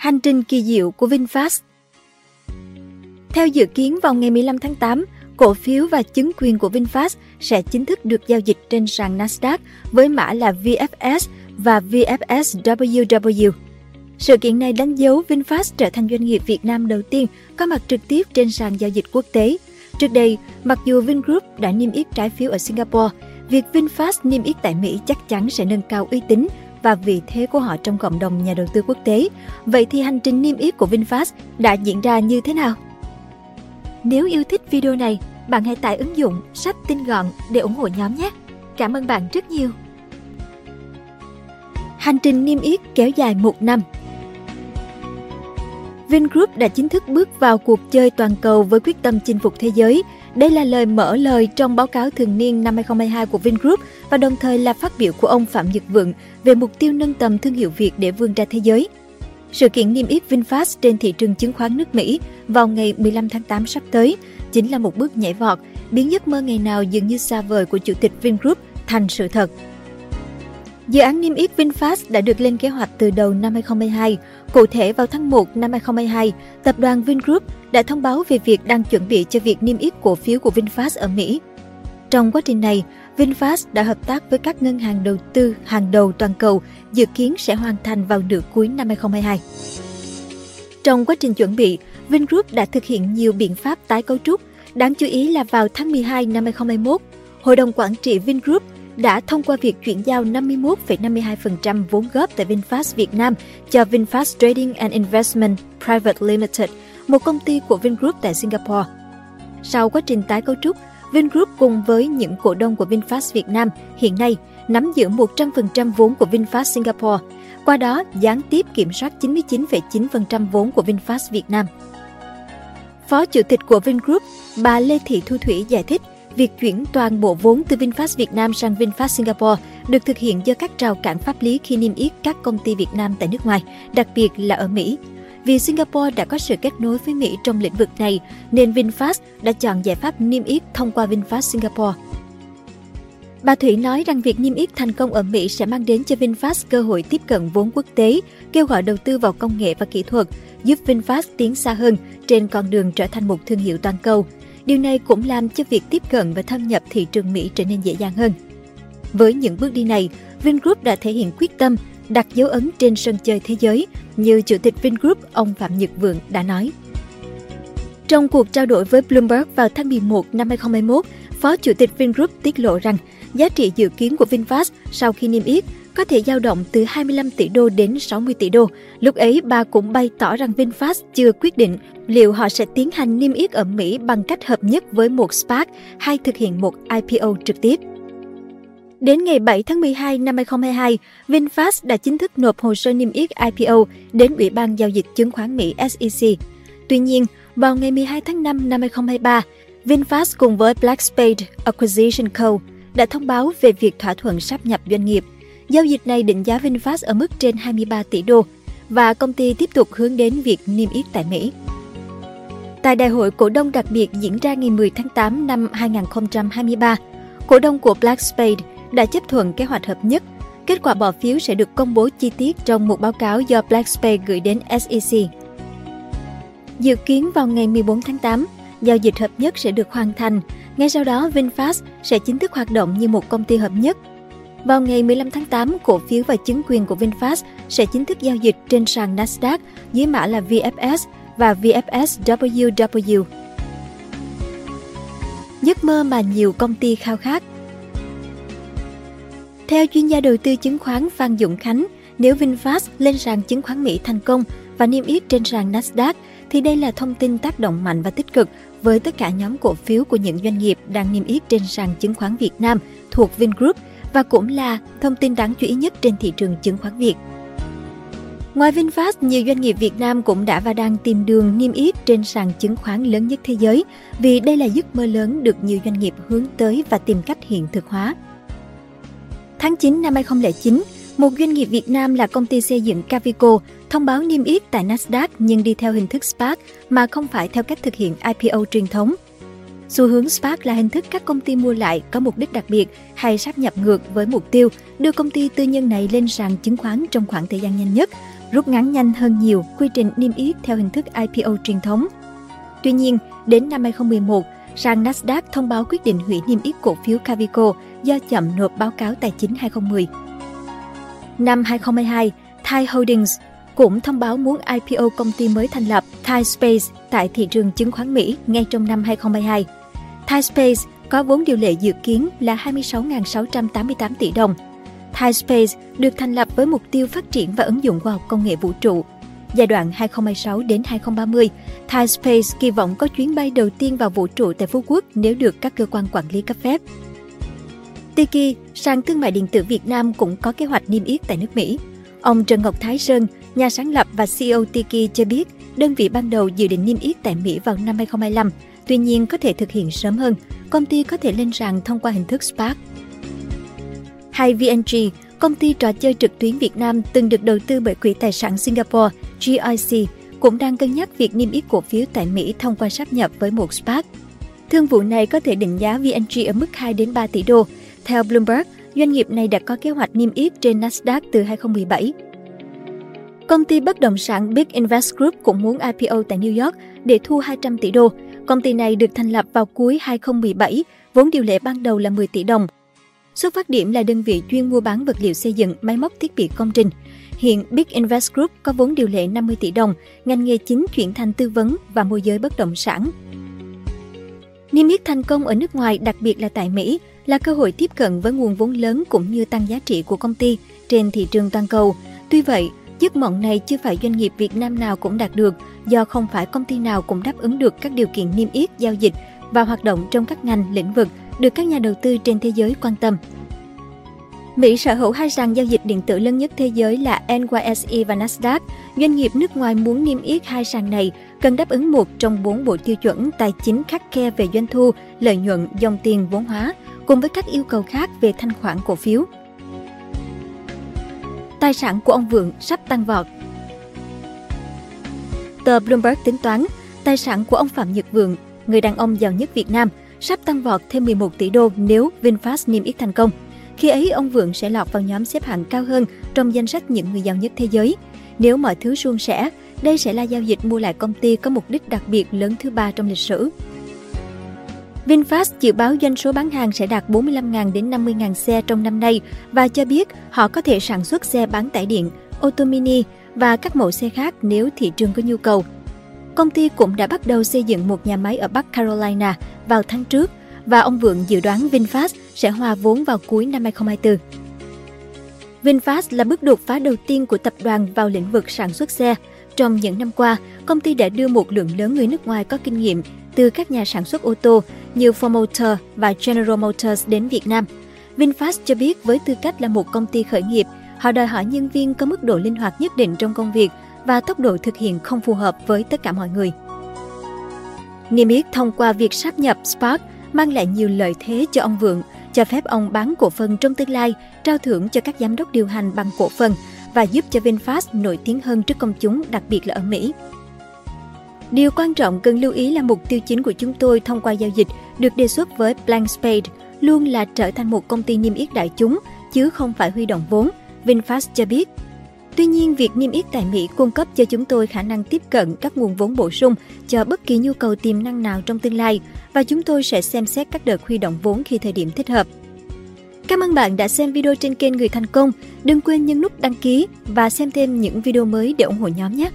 Hành trình kỳ diệu của VinFast Theo dự kiến vào ngày 15 tháng 8, cổ phiếu và chứng quyền của VinFast sẽ chính thức được giao dịch trên sàn Nasdaq với mã là VFS và VFSWW. Sự kiện này đánh dấu VinFast trở thành doanh nghiệp Việt Nam đầu tiên có mặt trực tiếp trên sàn giao dịch quốc tế. Trước đây, mặc dù Vingroup đã niêm yết trái phiếu ở Singapore, việc VinFast niêm yết tại Mỹ chắc chắn sẽ nâng cao uy tín và vị thế của họ trong cộng đồng nhà đầu tư quốc tế. Vậy thì hành trình niêm yết của VinFast đã diễn ra như thế nào? Nếu yêu thích video này, bạn hãy tải ứng dụng sách tin gọn để ủng hộ nhóm nhé. Cảm ơn bạn rất nhiều. Hành trình niêm yết kéo dài một năm Vingroup đã chính thức bước vào cuộc chơi toàn cầu với quyết tâm chinh phục thế giới. Đây là lời mở lời trong báo cáo thường niên năm 2022 của Vingroup và đồng thời là phát biểu của ông Phạm Nhật Vượng về mục tiêu nâng tầm thương hiệu Việt để vươn ra thế giới. Sự kiện niêm yết VinFast trên thị trường chứng khoán nước Mỹ vào ngày 15 tháng 8 sắp tới chính là một bước nhảy vọt, biến giấc mơ ngày nào dường như xa vời của chủ tịch Vingroup thành sự thật. Dự án niêm yết VinFast đã được lên kế hoạch từ đầu năm 2022. Cụ thể vào tháng 1 năm 2022, tập đoàn Vingroup đã thông báo về việc đang chuẩn bị cho việc niêm yết cổ phiếu của VinFast ở Mỹ. Trong quá trình này, VinFast đã hợp tác với các ngân hàng đầu tư hàng đầu toàn cầu, dự kiến sẽ hoàn thành vào nửa cuối năm 2022. Trong quá trình chuẩn bị, Vingroup đã thực hiện nhiều biện pháp tái cấu trúc. Đáng chú ý là vào tháng 12 năm 2021, Hội đồng Quản trị Vingroup đã thông qua việc chuyển giao 51,52% vốn góp tại VinFast Việt Nam cho VinFast Trading and Investment Private Limited, một công ty của Vingroup tại Singapore. Sau quá trình tái cấu trúc, Vingroup cùng với những cổ đông của VinFast Việt Nam hiện nay nắm giữ 100% vốn của VinFast Singapore, qua đó gián tiếp kiểm soát 99,9% vốn của VinFast Việt Nam. Phó Chủ tịch của Vingroup, bà Lê Thị Thu Thủy giải thích, việc chuyển toàn bộ vốn từ VinFast Việt Nam sang VinFast Singapore được thực hiện do các rào cản pháp lý khi niêm yết các công ty Việt Nam tại nước ngoài, đặc biệt là ở Mỹ. Vì Singapore đã có sự kết nối với Mỹ trong lĩnh vực này, nên VinFast đã chọn giải pháp niêm yết thông qua VinFast Singapore. Bà Thủy nói rằng việc niêm yết thành công ở Mỹ sẽ mang đến cho VinFast cơ hội tiếp cận vốn quốc tế, kêu gọi đầu tư vào công nghệ và kỹ thuật, giúp VinFast tiến xa hơn trên con đường trở thành một thương hiệu toàn cầu. Điều này cũng làm cho việc tiếp cận và thâm nhập thị trường Mỹ trở nên dễ dàng hơn. Với những bước đi này, Vingroup đã thể hiện quyết tâm đặt dấu ấn trên sân chơi thế giới, như Chủ tịch Vingroup ông Phạm Nhật Vượng đã nói. Trong cuộc trao đổi với Bloomberg vào tháng 11 năm 2021, Phó Chủ tịch Vingroup tiết lộ rằng giá trị dự kiến của VinFast sau khi niêm yết có thể dao động từ 25 tỷ đô đến 60 tỷ đô. Lúc ấy, bà cũng bày tỏ rằng VinFast chưa quyết định liệu họ sẽ tiến hành niêm yết ở Mỹ bằng cách hợp nhất với một SPAC hay thực hiện một IPO trực tiếp. Đến ngày 7 tháng 12 năm 2022, VinFast đã chính thức nộp hồ sơ niêm yết IPO đến Ủy ban Giao dịch Chứng khoán Mỹ SEC. Tuy nhiên, vào ngày 12 tháng 5 năm 2023, VinFast cùng với Black Spade Acquisition Co. đã thông báo về việc thỏa thuận sáp nhập doanh nghiệp. Giao dịch này định giá VinFast ở mức trên 23 tỷ đô và công ty tiếp tục hướng đến việc niêm yết tại Mỹ. Tại đại hội cổ đông đặc biệt diễn ra ngày 10 tháng 8 năm 2023, cổ đông của Black Spade đã chấp thuận kế hoạch hợp nhất. Kết quả bỏ phiếu sẽ được công bố chi tiết trong một báo cáo do Blackspace gửi đến SEC. Dự kiến vào ngày 14 tháng 8, giao dịch hợp nhất sẽ được hoàn thành. Ngay sau đó, VinFast sẽ chính thức hoạt động như một công ty hợp nhất. Vào ngày 15 tháng 8, cổ phiếu và chứng quyền của VinFast sẽ chính thức giao dịch trên sàn Nasdaq dưới mã là VFS và VFSWW. Giấc mơ mà nhiều công ty khao khát theo chuyên gia đầu tư chứng khoán Phan Dũng Khánh, nếu VinFast lên sàn chứng khoán Mỹ thành công và niêm yết trên sàn Nasdaq, thì đây là thông tin tác động mạnh và tích cực với tất cả nhóm cổ phiếu của những doanh nghiệp đang niêm yết trên sàn chứng khoán Việt Nam thuộc Vingroup và cũng là thông tin đáng chú ý nhất trên thị trường chứng khoán Việt. Ngoài VinFast, nhiều doanh nghiệp Việt Nam cũng đã và đang tìm đường niêm yết trên sàn chứng khoán lớn nhất thế giới vì đây là giấc mơ lớn được nhiều doanh nghiệp hướng tới và tìm cách hiện thực hóa. Tháng 9 năm 2009, một doanh nghiệp Việt Nam là công ty xây dựng Cavico thông báo niêm yết tại Nasdaq nhưng đi theo hình thức SPAC mà không phải theo cách thực hiện IPO truyền thống. Xu hướng SPAC là hình thức các công ty mua lại có mục đích đặc biệt hay sáp nhập ngược với mục tiêu đưa công ty tư nhân này lên sàn chứng khoán trong khoảng thời gian nhanh nhất rút ngắn nhanh hơn nhiều quy trình niêm yết theo hình thức IPO truyền thống. Tuy nhiên, đến năm 2011, sàn Nasdaq thông báo quyết định hủy niêm yết cổ phiếu Cavico do chậm nộp báo cáo tài chính 2010. Năm 2022, Thai Holdings cũng thông báo muốn IPO công ty mới thành lập Thai Space tại thị trường chứng khoán Mỹ ngay trong năm 2022. Thai Space có vốn điều lệ dự kiến là 26.688 tỷ đồng. Thai Space được thành lập với mục tiêu phát triển và ứng dụng khoa học công nghệ vũ trụ. Giai đoạn 2026 đến 2030, Thai Space kỳ vọng có chuyến bay đầu tiên vào vũ trụ tại Phú Quốc nếu được các cơ quan quản lý cấp phép. Tiki, sàn thương mại điện tử Việt Nam cũng có kế hoạch niêm yết tại nước Mỹ. Ông Trần Ngọc Thái Sơn, nhà sáng lập và CEO Tiki cho biết, đơn vị ban đầu dự định niêm yết tại Mỹ vào năm 2025, tuy nhiên có thể thực hiện sớm hơn. Công ty có thể lên sàn thông qua hình thức SPAC. Hay VNG, công ty trò chơi trực tuyến Việt Nam từng được đầu tư bởi Quỹ Tài sản Singapore GIC, cũng đang cân nhắc việc niêm yết cổ phiếu tại Mỹ thông qua sáp nhập với một SPAC. Thương vụ này có thể định giá VNG ở mức 2 đến 3 tỷ đô. Theo Bloomberg, doanh nghiệp này đã có kế hoạch niêm yết trên Nasdaq từ 2017. Công ty bất động sản Big Invest Group cũng muốn IPO tại New York để thu 200 tỷ đô. Công ty này được thành lập vào cuối 2017, vốn điều lệ ban đầu là 10 tỷ đồng. Xuất phát điểm là đơn vị chuyên mua bán vật liệu xây dựng, máy móc thiết bị công trình. Hiện Big Invest Group có vốn điều lệ 50 tỷ đồng, ngành nghề chính chuyển thành tư vấn và môi giới bất động sản. Niêm yết thành công ở nước ngoài, đặc biệt là tại Mỹ, là cơ hội tiếp cận với nguồn vốn lớn cũng như tăng giá trị của công ty trên thị trường toàn cầu. Tuy vậy, giấc mộng này chưa phải doanh nghiệp Việt Nam nào cũng đạt được do không phải công ty nào cũng đáp ứng được các điều kiện niêm yết giao dịch và hoạt động trong các ngành lĩnh vực được các nhà đầu tư trên thế giới quan tâm. Mỹ sở hữu hai sàn giao dịch điện tử lớn nhất thế giới là NYSE và Nasdaq. Doanh nghiệp nước ngoài muốn niêm yết hai sàn này cần đáp ứng một trong bốn bộ tiêu chuẩn tài chính khắc khe về doanh thu, lợi nhuận, dòng tiền vốn hóa, cùng với các yêu cầu khác về thanh khoản cổ phiếu. Tài sản của ông Vượng sắp tăng vọt Tờ Bloomberg tính toán, tài sản của ông Phạm Nhật Vượng, người đàn ông giàu nhất Việt Nam, sắp tăng vọt thêm 11 tỷ đô nếu VinFast niêm yết thành công. Khi ấy, ông Vượng sẽ lọt vào nhóm xếp hạng cao hơn trong danh sách những người giàu nhất thế giới. Nếu mọi thứ suôn sẻ, đây sẽ là giao dịch mua lại công ty có mục đích đặc biệt lớn thứ ba trong lịch sử. VinFast dự báo doanh số bán hàng sẽ đạt 45.000 đến 50.000 xe trong năm nay và cho biết họ có thể sản xuất xe bán tải điện, ô tô mini và các mẫu xe khác nếu thị trường có nhu cầu. Công ty cũng đã bắt đầu xây dựng một nhà máy ở Bắc Carolina vào tháng trước và ông Vượng dự đoán VinFast sẽ hòa vốn vào cuối năm 2024. VinFast là bước đột phá đầu tiên của tập đoàn vào lĩnh vực sản xuất xe. Trong những năm qua, công ty đã đưa một lượng lớn người nước ngoài có kinh nghiệm từ các nhà sản xuất ô tô như Ford Motor và General Motors đến Việt Nam. VinFast cho biết với tư cách là một công ty khởi nghiệp, họ đòi hỏi nhân viên có mức độ linh hoạt nhất định trong công việc và tốc độ thực hiện không phù hợp với tất cả mọi người. Niêm yết thông qua việc sáp nhập Spark mang lại nhiều lợi thế cho ông Vượng, cho phép ông bán cổ phần trong tương lai, trao thưởng cho các giám đốc điều hành bằng cổ phần và giúp cho VinFast nổi tiếng hơn trước công chúng, đặc biệt là ở Mỹ. Điều quan trọng cần lưu ý là mục tiêu chính của chúng tôi thông qua giao dịch được đề xuất với Blank Spade luôn là trở thành một công ty niêm yết đại chúng, chứ không phải huy động vốn, VinFast cho biết. Tuy nhiên, việc niêm yết tại Mỹ cung cấp cho chúng tôi khả năng tiếp cận các nguồn vốn bổ sung cho bất kỳ nhu cầu tiềm năng nào trong tương lai và chúng tôi sẽ xem xét các đợt huy động vốn khi thời điểm thích hợp. Cảm ơn bạn đã xem video trên kênh Người Thành Công. Đừng quên nhấn nút đăng ký và xem thêm những video mới để ủng hộ nhóm nhé!